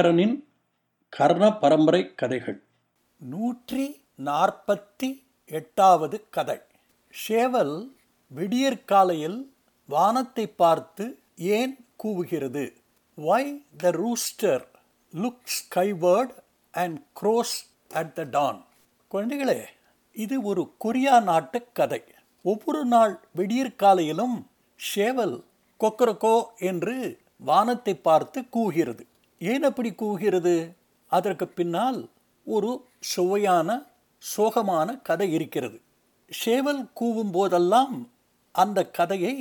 ஐங்கரனின் கர்ண பரம்பரை கதைகள். நூற்றி நாற்பத்தி எட்டாவது கதை. ஷேவல் விடியற்காலையில் வானத்தை பார்த்து ஏன் கூவுகிறது? Why the rooster look skyward and crows at the dawn குழந்தைகளே இது ஒரு கொரியா நாட்டு கதை. ஒவ்வொரு நாள் விடியற்காலையிலும் ஷேவல் கொக்கரக்கோ என்று வானத்தை பார்த்து கூவுகிறது. ஏன் அப்படி கூவுகிறது? அதற்கு பின்னால் ஒரு சுவையான சோகமான கதை இருக்கிறது. ஷேவல் கூவும் போதெல்லாம் அந்த கதையை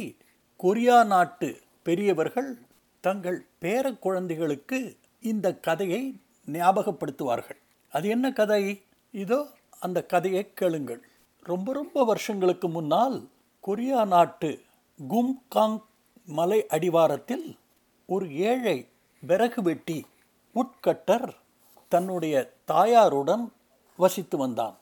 கொரியா நாட்டு பெரியவர்கள் தங்கள் பேர குழந்தைகளுக்கு இந்த கதையை ஞாபகப்படுத்துவார்கள். அது என்ன கதை? இதோ அந்த கதையை கேளுங்கள். ரொம்ப ரொம்ப வருஷங்களுக்கு முன்னால் கொரியா நாட்டு கும்காங் மலை அடிவாரத்தில் ஒரு ஏழை விறகு வெட்டி உட்கட்டர் தன்னுடைய தாயாருடன் வசித்து வந்தான்.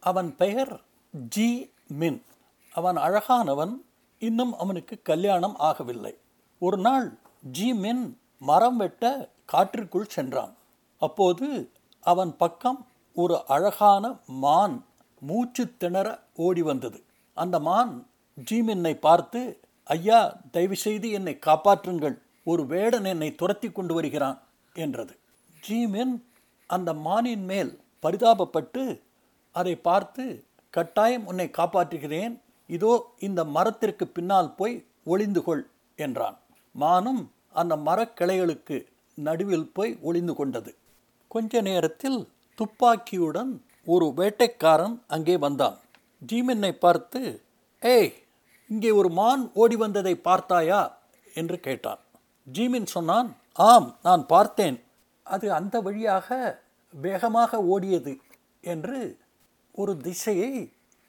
அவன் பெயர் ஜி மின். அவன் அழகானவன் இன்னும் அவனுக்கு கல்யாணம் ஆகவில்லை. ஒரு நாள் ஜி மின் மரம் வெட்ட காற்றிற்குள் சென்றான். அப்போது அவன் பக்கம் ஒரு அழகான மான் மூச்சு திணற ஓடி வந்தது. அந்த மான் ஜீமின்னை பார்த்து ஐயா தயவுசெய்து என்னை காப்பாற்றுங்கள். ஒரு வேடன் என்னை துரத்தி கொண்டு வருகிறான் என்றது. ஜீமின் அந்த மானின் மேல் பரிதாபப்பட்டு அதை பார்த்து கட்டாயம் உன்னை காப்பாற்றுகிறேன். இதோ இந்த மரத்திற்கு பின்னால் போய் ஒளிந்து கொள் என்றான். மானும் அந்த மரக்கிளைகளுக்கு நடுவில் போய் ஒளிந்து கொண்டது. கொஞ்ச நேரத்தில் துப்பாக்கியுடன் ஒரு வேட்டைக்காரன் அங்கே வந்தான். ஜீமின்னை பார்த்து ஏய் இங்கே ஒரு மான் ஓடி வந்ததை பார்த்தாயா? என்று கேட்டான். ஜீமின் சொன்னான் ஆம் நான் பார்த்தேன். அது அந்த வழியாக வேகமாக ஓடியது என்று ஒரு திசையை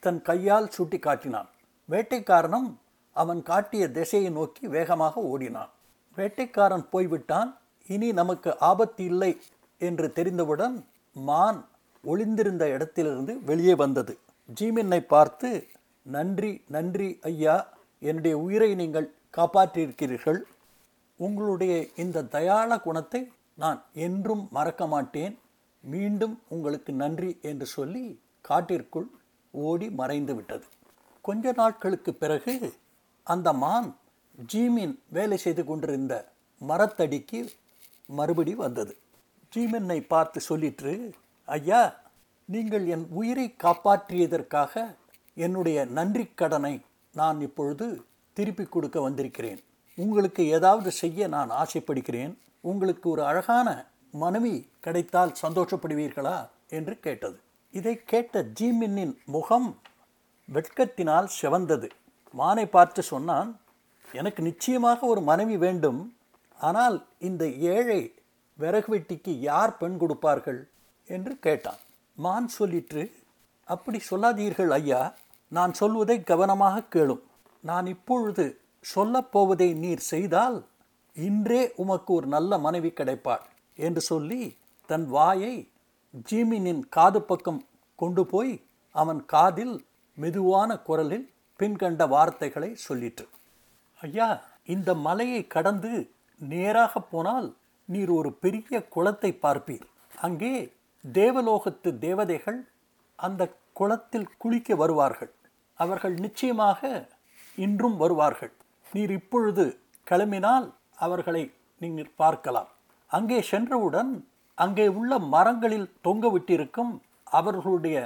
தன் கையால் சுட்டி காட்டினான் வேட்டைக்காரனும் அவன் காட்டிய திசையை நோக்கி வேகமாக ஓடினான். வேட்டைக்காரன் போய்விட்டான். இனி நமக்கு ஆபத்து இல்லை என்று தெரிந்தவுடன் மான் ஒளிந்திருந்த இடத்திலிருந்து வெளியே வந்தது. ஜீமின்னை பார்த்து நன்றி நன்றி ஐயா. என்னுடைய உயிரை நீங்கள் காப்பாற்றியிருக்கிறீர்கள். உங்களுடைய இந்த தயாள குணத்தை நான் என்றும் மறக்க மாட்டேன். மீண்டும் உங்களுக்கு நன்றி என்று சொல்லி காட்டிற்குள் ஓடி மறைந்து விட்டது. கொஞ்ச நாட்களுக்கு பிறகு அந்த மான் ஜீமின் வேலை செய்து கொண்டிருந்த மரத்தடிக்கு மறுபடி வந்தது. ஜீமினை பார்த்து சொல்லிற்று ஐயா நீங்கள் என் உயிரை காப்பாற்றியதற்காக என்னுடைய நன்றி கடனை நான் இப்பொழுது திருப்பி கொடுக்க வந்திருக்கிறேன். உங்களுக்கு ஏதாவது செய்ய நான் ஆசைப்படுகிறேன் உங்களுக்கு ஒரு அழகான மனைவி கிடைத்தால் சந்தோஷப்படுவீர்களா? என்று கேட்டது. இதை கேட்ட ஜீமின்னின் முகம் வெட்கத்தினால் செவந்தது. மானை பார்த்து சொன்னான் எனக்கு நிச்சயமாக ஒரு மனைவி வேண்டும். ஆனால் இந்த ஏழை விறகு வெட்டிக்கு யார் பெண் கொடுப்பார்கள்? என்று கேட்டான். மான் சொல்லிற்று. அப்படி சொல்லாதீர்கள் ஐயா. நான் சொல்வதை கவனமாக கேளும். நான் இப்பொழுது சொல்லப்போவதை நீர் செய்தால் இன்றே உமக்கு ஒரு நல்ல மனைவி கிடைப்பாள் என்று சொல்லி தன் வாயை ஜீமினின் காது பக்கம் கொண்டு போய் அவன் காதில் மெதுவான குரலில் பின்கண்ட வார்த்தைகளை சொல்லிற்று. ஐயா இந்த மலையை கடந்து நேராக போனால் நீர் ஒரு பெரிய குளத்தை பார்ப்பீர். அங்கே தேவலோகத்து தேவதைகள் அந்த குளத்தில் குளிக்க வருவார்கள். அவர்கள் நிச்சயமாக இன்றும் வருவார்கள். நீர் இப்பொழுது கிளம்பினால் அவர்களை நீங்கள் பார்க்கலாம். அங்கே சென்றவுடன் அங்கே உள்ள மரங்களில் தொங்க விட்டிருக்கும் அவர்களுடைய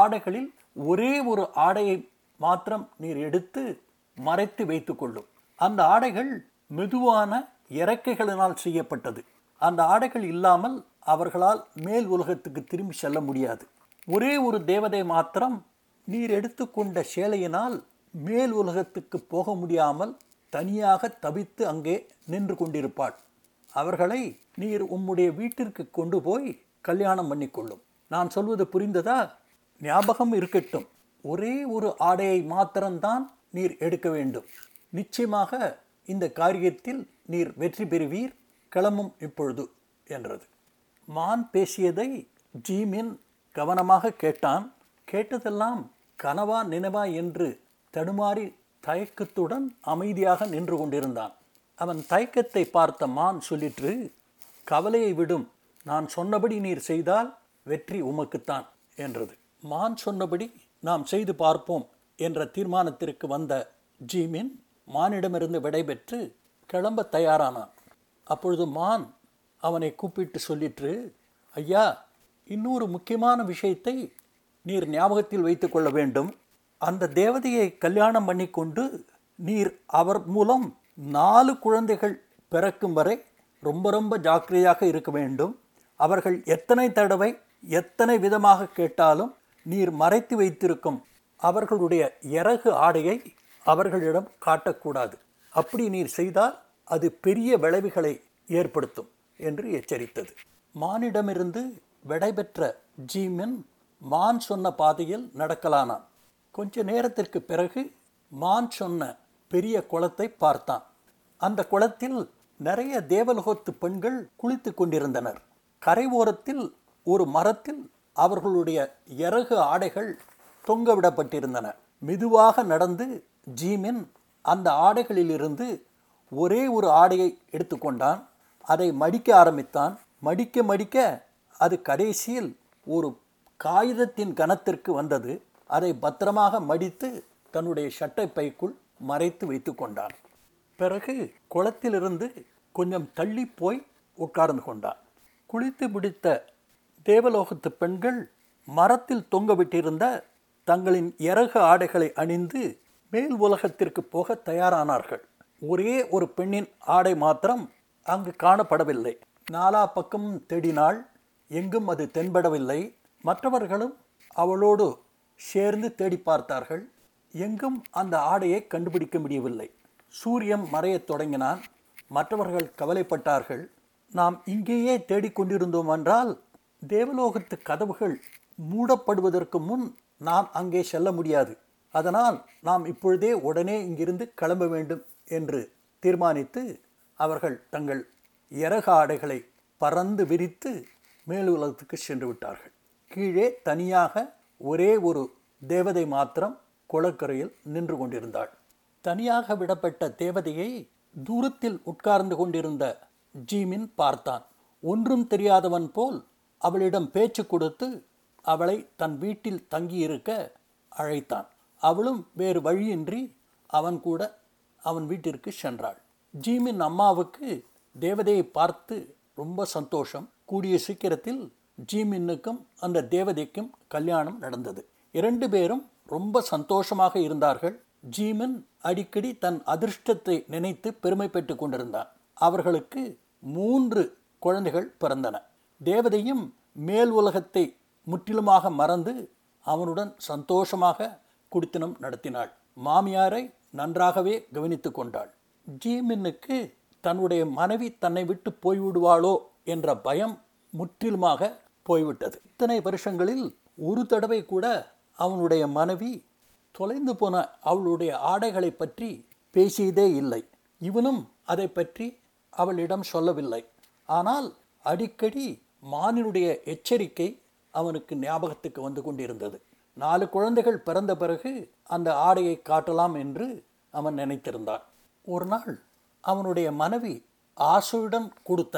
ஆடைகளில் ஒரே ஒரு ஆடையை மாத்திரம் நீர் எடுத்து மறைத்து வைத்துக்கொள்ளும் அந்த ஆடைகள் மெதுவான இறக்கைகளினால் செய்யப்பட்டது. அந்த ஆடைகள் இல்லாமல் அவர்களால் மேல் உலகத்துக்கு திரும்பி செல்ல முடியாது. ஒரே ஒரு தேவதை மாத்திரம் நீர் எடுத்துக்கொண்ட சேலையினால் மேல் உலகத்துக்கு போக முடியாமல் தனியாக தவித்து அங்கே நின்று கொண்டிருப்பாள். அவர்களை நீர் உம்முடைய வீட்டிற்கு கொண்டு போய் கல்யாணம் பண்ணிக்கொள்ளும். நான் சொல்வது புரிந்ததா? ஞாபகம் இருக்கட்டும். ஒரே ஒரு ஆடையை மாத்திரம்தான் நீர் எடுக்க வேண்டும். நிச்சயமாக இந்த காரியத்தில் நீர் வெற்றி பெறுவீர். கிளம்பும் இப்பொழுது என்றது. மான் பேசியதை ஜீமின் கவனமாக கேட்டான். கேட்டதெல்லாம் கனவா நினைவா என்று தடுமாறி தயக்கத்துடன் அமைதியாக நின்று கொண்டிருந்தான். அவன் தயக்கத்தை பார்த்த மான் சொல்லிற்று கவலையை விடும். நான் சொன்னபடி நீர் செய்தால் வெற்றி உமக்குத்தான் என்றது. மான் சொன்னபடி நாம் செய்து பார்ப்போம் என்ற தீர்மானத்திற்கு வந்த ஜீமின் மானிடமிருந்து விடைபெற்று கிளம்ப தயாரானான். அப்பொழுது மான் அவனை கூப்பிட்டு சொல்லிற்று ஐயா இன்னொரு முக்கியமான விஷயத்தை நீர் ஞாபகத்தில் வைத்துக்கொள்ள வேண்டும். அந்த தேவதையை கல்யாணம் பண்ணிக்கொண்டு நீர் அவர் மூலம் நாலு குழந்தைகள் பிறக்கும் வரை ரொம்ப ரொம்ப ஜாக்கிரதையாக இருக்க வேண்டும். அவர்கள் எத்தனை தடவை எத்தனை விதமாக கேட்டாலும் நீர் மறைத்து வைத்திருக்கும் அவர்களுடைய இறகு ஆடையை அவர்களிடம் காட்டக்கூடாது. அப்படி நீர் செய்தால் அது பெரிய விளைவுகளை ஏற்படுத்தும் என்று எச்சரித்தது. மானிடமிருந்து விடைபெற்ற ஜீமின் மான் சொன்ன பாதையில் நடக்கலானான். கொஞ்ச நேரத்திற்கு பிறகு மான் சொன்ன பெரிய குளத்தை பார்த்தான். அந்த குளத்தில் நிறைய தேவலோகத்து பெண்கள் குளித்து கொண்டிருந்தனர். கரை ஓரத்தில் ஒரு மரத்தில் அவர்களுடைய இறகு ஆடைகள் தொங்கவிடப்பட்டிருந்தன. மெதுவாக நடந்து ஜீமின் அந்த ஆடைகளிலிருந்து ஒரே ஒரு ஆடையை எடுத்துக்கொண்டான் அதை மடிக்க ஆரம்பித்தான். மடிக்க மடிக்க அது கடைசியில் ஒரு காகிதத்தின் கனத்திற்கு வந்தது. அதை பத்திரமாக மடித்து தன்னுடைய சட்டை பைக்குள் மறைத்து வைத்து கொண்டார். பிறகு குளத்திலிருந்து கொஞ்சம் தள்ளி போய் உட்கார்ந்து கொண்டான் குளித்து பிடித்த தேவலோகத்து பெண்கள் மரத்தில் தொங்கவிட்டிருந்த தங்களின் இறகு ஆடைகளை அணிந்து மேல் உலகத்திற்கு போக தயாரானார்கள். ஒரே ஒரு பெண்ணின் ஆடை மாத்திரம் அங்கு காணப்படவில்லை. நாலா பக்கம் தேடினாள் எங்கும் அது தென்படவில்லை. மற்றவர்களும் அவளோடு சேர்ந்து தேடி பார்த்தார்கள். எங்கும் அந்த ஆடையை கண்டுபிடிக்க முடியவில்லை. சூரியன் மறையத் தொடங்கினான். மற்றவர்கள் கவலைப்பட்டார்கள். நாம் இங்கேயே தேடிக்கொண்டிருந்தோம் என்றால் தேவலோகத்து கதவுகள் மூடப்படுவதற்கு முன் நாம் அங்கே செல்ல முடியாது. அதனால் நாம் இப்பொழுதே உடனே இங்கிருந்து கிளம்ப வேண்டும் என்று தீர்மானித்து அவர்கள் தங்கள் இறக ஆடைகளை பறந்து விரித்து மேலுலகத்துக்கு சென்று விட்டார்கள். கீழே தனியாக ஒரே ஒரு தேவதை மாத்திரம் குளக்கரையில் நின்று கொண்டிருந்தாள். தனியாக விடப்பட்ட தேவதையை தூரத்தில் உட்கார்ந்து கொண்டிருந்த ஜீமின் பார்த்தான். ஒன்றும் தெரியாதவன் போல் அவளிடம் பேச்சு கொடுத்து அவளை தன் வீட்டில் தங்கியிருக்க அழைத்தான். அவளும் வேறு வழியின்றி அவன் கூட அவன் வீட்டிற்கு சென்றாள். ஜீமின் அம்மாவுக்கு தேவதையை பார்த்து ரொம்ப சந்தோஷம். கூடிய சீக்கிரத்தில் ஜீமின்னுக்கும் அந்த தேவதைக்கும் கல்யாணம் நடந்தது. இரண்டு பேரும் ரொம்ப சந்தோஷமாக இருந்தார்கள். ஜீமன் அடிக்கடி தன் அதிர்ஷ்டத்தை நினைத்து பெருமை பெற்று கொண்டிருந்தான். அவர்களுக்கு மூன்று குழந்தைகள் பிறந்தன. தேவதையும் மேல் உலகத்தை முற்றிலுமாக மறந்து அவனுடன் சந்தோஷமாக குடித்தனம் நடத்தினாள். மாமியாரை நன்றாகவே கவனித்து கொண்டாள். ஜீமின்னுக்கு தன்னுடைய மனைவி தன்னை விட்டு போய்விடுவாளோ என்ற பயம் முற்றிலுமாக போய்விட்டது. இத்தனை வருஷங்களில் ஒரு தடவை கூட அவனுடைய மனைவி தொலைந்து போன அவளுடைய ஆடைகளை பற்றி பேசியதே இல்லை. இவனும் அதை பற்றி அவளிடம் சொல்லவில்லை. ஆனால் அடிக்கடி மானினுடைய எச்சரிக்கை அவனுக்கு ஞாபகத்துக்கு வந்து கொண்டிருந்தது. நாலு குழந்தைகள் பிறந்த பிறகு அந்த ஆடையை காட்டலாம் என்று அவன் நினைத்திருந்தான். ஒரு நாள் அவனுடைய மனைவி ஆசையுடன் கொடுத்த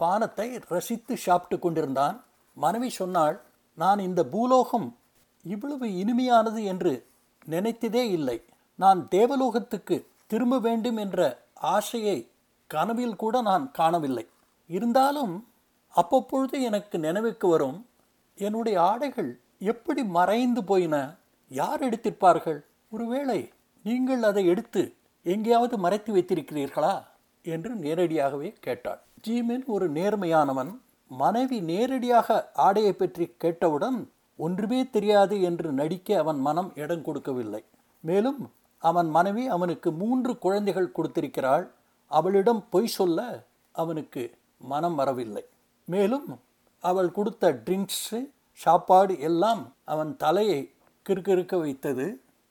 பானத்தை ரசித்து சாப்பிட்டு கொண்டிருந்தான். மனைவி சொன்னாள் நான் இந்த பூலோகம் இவ்வளவு இனிமையானது என்று நினைத்ததே இல்லை. நான் தேவலோகத்துக்கு திரும்ப வேண்டும் என்ற ஆசையை கனவில் கூட நான் காணவில்லை. இருந்தாலும் அப்பப்பொழுது எனக்கு நினைவுக்கு வரும் என்னுடைய ஆடைகள் எப்படி மறைந்து போயின யார் எடுத்திருப்பார்கள்? ஒருவேளை நீங்கள் அதை எடுத்து எங்கேயாவது மறைத்து வைத்திருக்கிறீர்களா? என்று நேரடியாகவே கேட்டாள். ஜீமின் ஒரு நேர்மையானவன் மனைவி நேரடியாக ஆடையை பற்றி கேட்டவுடன் ஒன்றுமே தெரியாது என்று நடிக்க அவன் மனம் இடம் கொடுக்கவில்லை. மேலும் அவன் மனைவி அவனுக்கு மூன்று குழந்தைகள் கொடுத்திருக்கிறாள். அவளிடம் பொய் சொல்ல அவனுக்கு மனம் வரவில்லை. மேலும் அவள் கொடுத்த ட்ரிங்க்ஸு சாப்பாடு எல்லாம் அவன் தலையை கிறுக்கிறுக்க வைத்தது.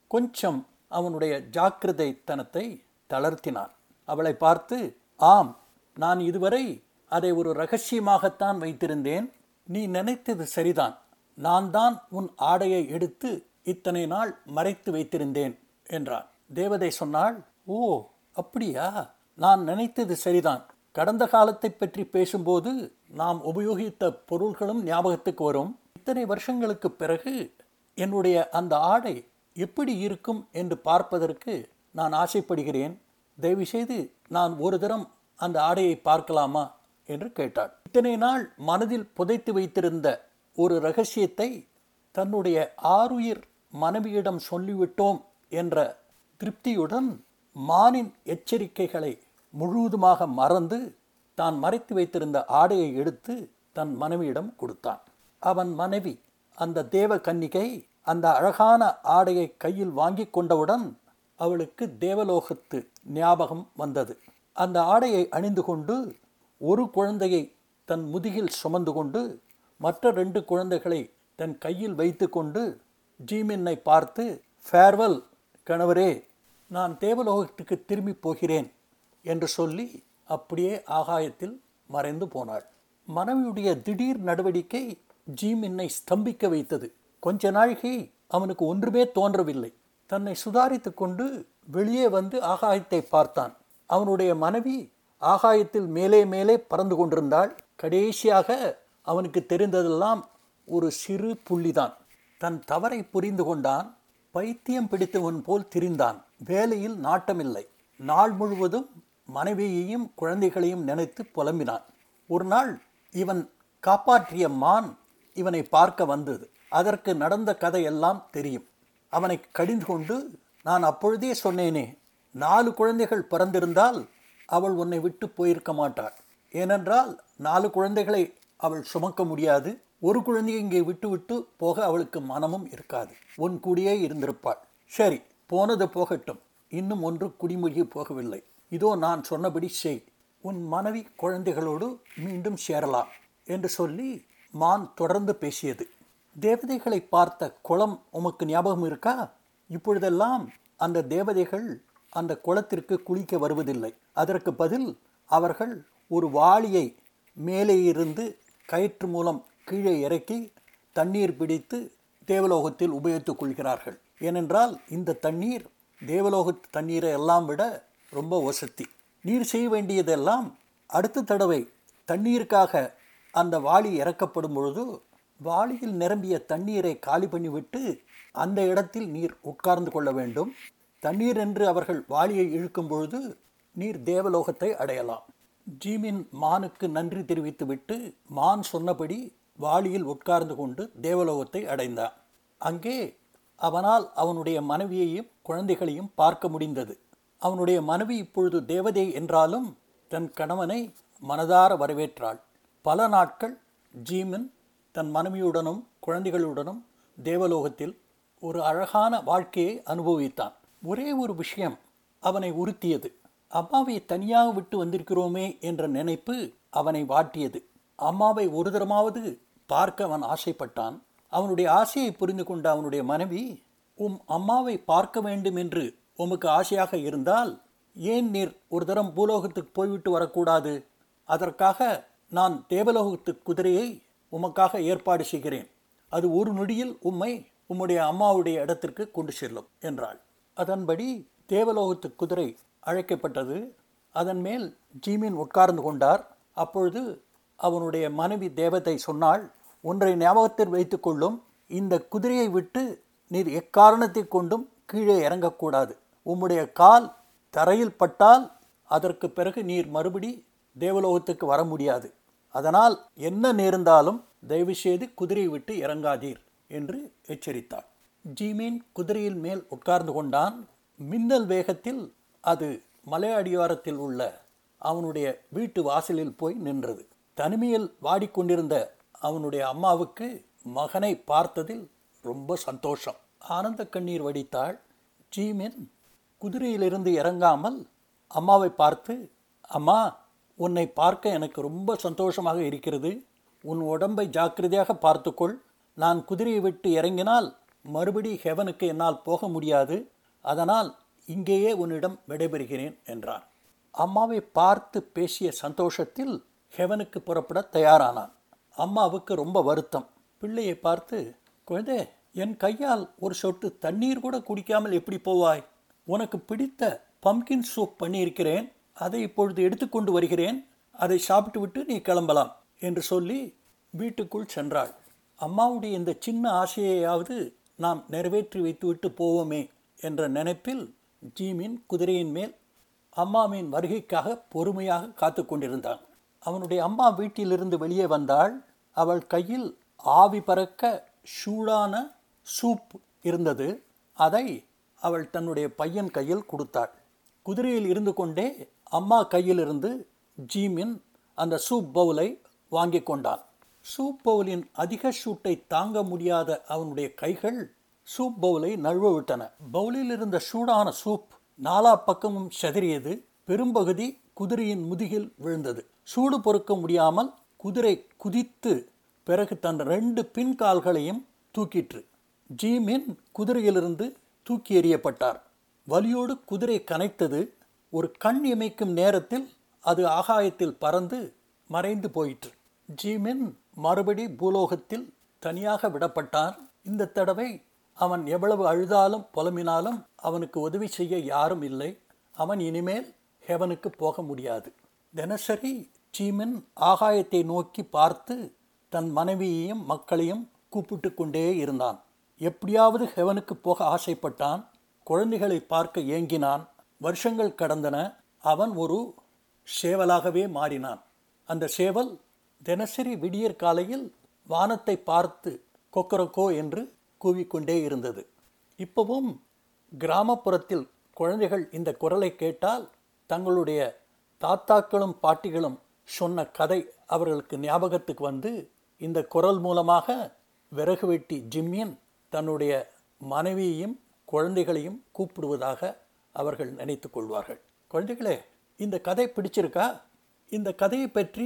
கொஞ்சம் அவனுடைய ஜாக்கிரதைத்தனத்தை தளர்த்தினான். அவளை பார்த்து ஆம் நான் இதுவரை அதை ஒரு ரகசியமாகத்தான் வைத்திருந்தேன். நீ நினைத்தது சரிதான். நான் தான் உன் ஆடையை எடுத்து இத்தனை நாள் மறைத்து வைத்திருந்தேன் என்றான். தேவதை சொன்னாள் ஓ அப்படியா? நான் நினைத்தது சரிதான். கடந்த காலத்தை பற்றி பேசும்போது நாம் உபயோகித்த பொருள்களும் ஞாபகத்துக்கு வரும். இத்தனை வருஷங்களுக்கு பிறகு என்னுடைய அந்த ஆடை எப்படி இருக்கும் என்று பார்ப்பதற்கு நான் ஆசைப்படுகிறேன். தயவுசெய்து நான் ஒரு தரம் அந்த ஆடையை பார்க்கலாமா? என்று கேட்டாள். இத்தனை நாள் மனதில் புதைத்து வைத்திருந்த ஒரு ரகசியத்தை தன்னுடைய ஆருயிர் மனைவியிடம் சொல்லிவிட்டோம் என்ற திருப்தியுடன் மானின் எச்சரிக்கைகளை முழுவதுமாக மறந்து தான் மறைத்து வைத்திருந்த ஆடையை எடுத்து தன் மனைவியிடம் கொடுத்தான். அவன் மனைவி அந்த தேவ கன்னிகை அந்த அழகான ஆடையை கையில் வாங்கி கொண்டவுடன் அவளுக்கு தேவலோகத்து ஞாபகம் வந்தது. அந்த ஆடையை அணிந்து கொண்டு ஒரு குழந்தையை தன் முதுகில் சுமந்து கொண்டு மற்ற ரெண்டு குழந்தைகளை தன் கையில் வைத்து கொண்டு ஜீமின்னை பார்த்து ஃபேர்வெல் கணவரே நான் தேவலோகத்துக்கு திரும்பி போகிறேன் என்று சொல்லி அப்படியே ஆகாயத்தில் மறைந்து போனாள். மனைவியுடைய திடீர் நடவடிக்கை ஜீமின்னை ஸ்தம்பிக்க வைத்தது. கொஞ்ச நாழிகை அவனுக்கு ஒன்றுமே தோன்றவில்லை. தன்னை சுதாரித்து கொண்டு வெளியே வந்து ஆகாயத்தை பார்த்தான். அவனுடைய மனைவி ஆகாயத்தில் மேலே மேலே பறந்து கொண்டிருந்தாள். கடைசியாக அவனுக்கு தெரிந்ததெல்லாம் ஒரு சிறு புள்ளிதான். தன் தவறை புரிந்து கொண்டான். பைத்தியம் பிடித்தவன் போல் திரிந்தான். வேலையில் நாட்டமில்லை. நாள் முழுவதும் மனைவியையும் குழந்தைகளையும் நினைத்து புலம்பினான். ஒரு நாள் இவன் காப்பாற்றிய மான் இவனை பார்க்க வந்தது. அதற்கு நடந்த கதையெல்லாம் தெரியும். அவனை கடிந்து கொண்டு நான் அப்பொழுதே சொன்னேனே நாலு குழந்தைகள் பிறந்திருந்தால் அவள் உன்னை விட்டு போயிருக்க மாட்டாள். ஏனென்றால் நாலு குழந்தைகளை அவள் சுமக்க முடியாது. ஒரு குழந்தையை இங்கே விட்டுவிட்டு போக அவளுக்கு மனமும் இருக்காது. உன் கூடியே இருந்திருப்பாள். சரி போனது போகட்டும். இன்னும் ஒன்று குடிமொழி போகவில்லை. இதோ நான் சொன்னபடி செய். உன் மனைவி குழந்தைகளோடு மீண்டும் சேரலாம் என்று சொல்லி மான் தொடர்ந்து பேசியது. தேவதைகளை பார்த்த குளம் உமக்கு ஞாபகம் இருக்கா? இப்பொழுதெல்லாம் அந்த தேவதைகள் அந்த குளத்திற்கு குளிக்க வருவதில்லை. அதற்கு பதில் அவர்கள் ஒரு வாளியை மேலே இருந்து கயிற்று மூலம் கீழே இறக்கி தண்ணீர் பிடித்து தேவலோகத்தில் உபயோகித்துக் கொள்கிறார்கள். ஏனென்றால் இந்த தண்ணீர் தேவலோக தண்ணீரை எல்லாம் விட ரொம்ப வசதி. நீர் செய்ய வேண்டியதெல்லாம் அடுத்த தடவை தண்ணீருக்காக அந்த வாளி இறக்கப்படும் பொழுது வாளியில் நிரம்பிய தண்ணீரை காலி பண்ணிவிட்டு அந்த இடத்தில் நீர் உட்கார்ந்து கொள்ள வேண்டும். தண்ணீர் என்று அவர்கள் வாளியை இழுக்கும் பொழுது நீர் தேவலோகத்தை அடையலாம். ஜீமின் மானுக்கு நன்றி தெரிவித்துவிட்டு மான் சொன்னபடி வாளியில் உட்கார்ந்து கொண்டு தேவலோகத்தை அடைந்தான். அங்கே அவனால் அவனுடைய மனைவியையும் குழந்தைகளையும் பார்க்க முடிந்தது. அவனுடைய மனைவி இப்பொழுது தேவதை என்றாலும் தன் கணவனை மனதார வரவேற்றாள். பல நாட்கள் ஜீமின் தன் மனைவியுடனும் குழந்தைகளுடனும் தேவலோகத்தில் ஒரு அழகான வாழ்க்கையை அனுபவித்தான். ஒரே ஒரு விஷயம் அவனை உறுத்தியது அம்மாவை தனியாக விட்டு வந்திருக்கிறோமே என்ற நினைப்பு அவனை வாட்டியது. அம்மாவை ஒரு தரமாவது பார்க்க அவன் ஆசைப்பட்டான். அவனுடைய ஆசையை புரிந்து கொண்ட அவனுடைய மனைவி உம் அம்மாவை பார்க்க வேண்டும் என்று உமக்கு ஆசையாக இருந்தால் ஏன் நீர் ஒரு தரம் பூலோகத்துக்கு போய்விட்டு வரக்கூடாது? அதற்காக நான் தேவலோகத்து குதிரையை உமக்காக ஏற்பாடு செய்கிறேன். அது ஒரு நொடியில் உம்மை உம்முடைய அம்மாவுடைய இடத்திற்கு கொண்டு செல்லும் என்றாள். அதன்படி தேவலோகத்து குதிரை அழைக்கப்பட்டது. அதன் மேல் ஜீமின் உட்கார்ந்து கொண்டார். அப்பொழுது அவனுடைய மனைவி தேவதை சொன்னாள் ஒன்றை ஞாபகத்தில் வைத்துக்கொள்ளும். இந்த குதிரையை விட்டு நீர் எக்காரணத்தை கொண்டும் கீழே இறங்கக்கூடாது. உம்முடைய கால் தரையில் பட்டால் அதற்கு பிறகு நீர் மறுபடி தேவலோகத்துக்கு வர முடியாது. அதனால் என்ன நேர்ந்தாலும் தயவுசெய்து குதிரையை விட்டு இறங்காதீர் என்று எச்சரித்தாள். ஜீமீன் குதிரையின் மேல் உட்கார்ந்து கொண்டான். மின்னல் வேகத்தில் அது மலை அடிவாரத்தில் உள்ள அவனுடைய வீட்டு வாசலில் போய் நின்றது. தனிமையில் வாடிக்கொண்டிருந்த அவனுடைய அம்மாவுக்கு மகனை பார்த்ததில் ரொம்ப சந்தோஷம். ஆனந்த கண்ணீர் வடித்தாள். ஜீமின் குதிரையிலிருந்து இறங்காமல் அம்மாவை பார்த்து அம்மா உன்னை பார்க்க எனக்கு ரொம்ப சந்தோஷமாக இருக்கிறது. உன் உடம்பை ஜாக்கிரதையாக பார்த்துக்கொள். நான் குதிரையை விட்டு இறங்கினால் மறுபடி ஹெவனுக்கு என்னால் போக முடியாது அதனால் இங்கேயே உன்னிடம் விடைபெறுகிறேன் என்றான். அம்மாவை பார்த்து பேசிய சந்தோஷத்தில் ஹெவனுக்கு புறப்பட தயாரானான். அம்மாவுக்கு ரொம்ப வருத்தம். பிள்ளையை பார்த்து குழந்தை என் கையால் ஒரு சொட்டு தண்ணீர் கூட குடிக்காமல் எப்படி போவாய்? உனக்கு பிடித்த பம்கின் சூப் பண்ணியிருக்கிறேன் அதை இப்பொழுது எடுத்துக்கொண்டு வருகிறேன் அதை சாப்பிட்டு விட்டு நீ கிளம்பலாம் என்று சொல்லி வீட்டுக்குள் சென்றாள். அம்மாவுடைய இந்த சின்ன ஆசையையாவது நாம் நிறைவேற்றி வைத்துவிட்டு போவோமே என்ற நினைப்பில் ஜீமின் குதிரையின் மேல் அம்மாவின் வருகைக்காக பொறுமையாக காத்து கொண்டிருந்தான். அவனுடைய அம்மா வீட்டிலிருந்து வெளியே வந்தாள். அவள் கையில் ஆவி பறக்க சூடான சூப் இருந்தது. அதை அவள் தன்னுடைய பையன் கையில் கொடுத்தாள். குதிரையில் இருந்து கொண்டே அம்மா கையிலிருந்து ஜீமின் அந்த சூப் பவுலை வாங்கி கொண்டான். சூப் பவுலின் அதிக ஷூட்டை தாங்க முடியாத அவனுடைய கைகள் சூப் பவுலை நழுவ விட்டன பவுலில் இருந்த சூடான சூப் நாலா பக்கமும் செதறியது. பெரும்பகுதி குதிரையின் முதுகில் விழுந்தது. சூடு பொறுக்க முடியாமல் குதிரை குதித்து பிறகு தன் ரெண்டு பின்கால்களையும் தூக்கிற்று. ஜீமின் குதிரையிலிருந்து தூக்கி எறியப்பட்டார். வலியோடு குதிரை கனைத்தது. ஒரு கண் இமைக்கும் நேரத்தில் அது ஆகாயத்தில் பறந்து மறைந்து போயிற்று. ஜீமின் மறுபடி பூலோகத்தில் தனியாக விடப்பட்டான் இந்த தடவை அவன் எவ்வளவு அழுதாலும் புலம்பினாலும் அவனுக்கு உதவி செய்ய யாரும் இல்லை. அவன் இனிமேல் ஹெவனுக்கு போக முடியாது. தினசரி சீமன் ஆகாயத்தை நோக்கி பார்த்து தன் மனைவியையும் மக்களையும் கூப்பிட்டு கொண்டே இருந்தான். எப்படியாவது ஹெவனுக்கு போக ஆசைப்பட்டான். குழந்தைகளை பார்க்க ஏங்கினான். வருஷங்கள் கடந்தன. அவன் ஒரு சேவலாகவே மாறினான். அந்த சேவல் தினசரி விடியற் காலையில் வானத்தை பார்த்து கொக்கரக்கோ என்று கூவிக்கொண்டே இருந்தது. இப்பவும் கிராமப்புறத்தில் குழந்தைகள் இந்த குரலை கேட்டால் தங்களுடைய தாத்தாக்களும் பாட்டிகளும் சொன்ன கதை அவர்களுக்கு ஞாபகத்துக்கு வந்து இந்த குரல் மூலமாக விறகு வெட்டி ஜிம்மியன் தன்னுடைய மனைவியையும் குழந்தைகளையும் கூப்பிடுவதாக அவர்கள் நினைத்து கொள்வார்கள். குழந்தைகளே இந்த கதை பிடிச்சிருக்கா? இந்த கதையை பற்றி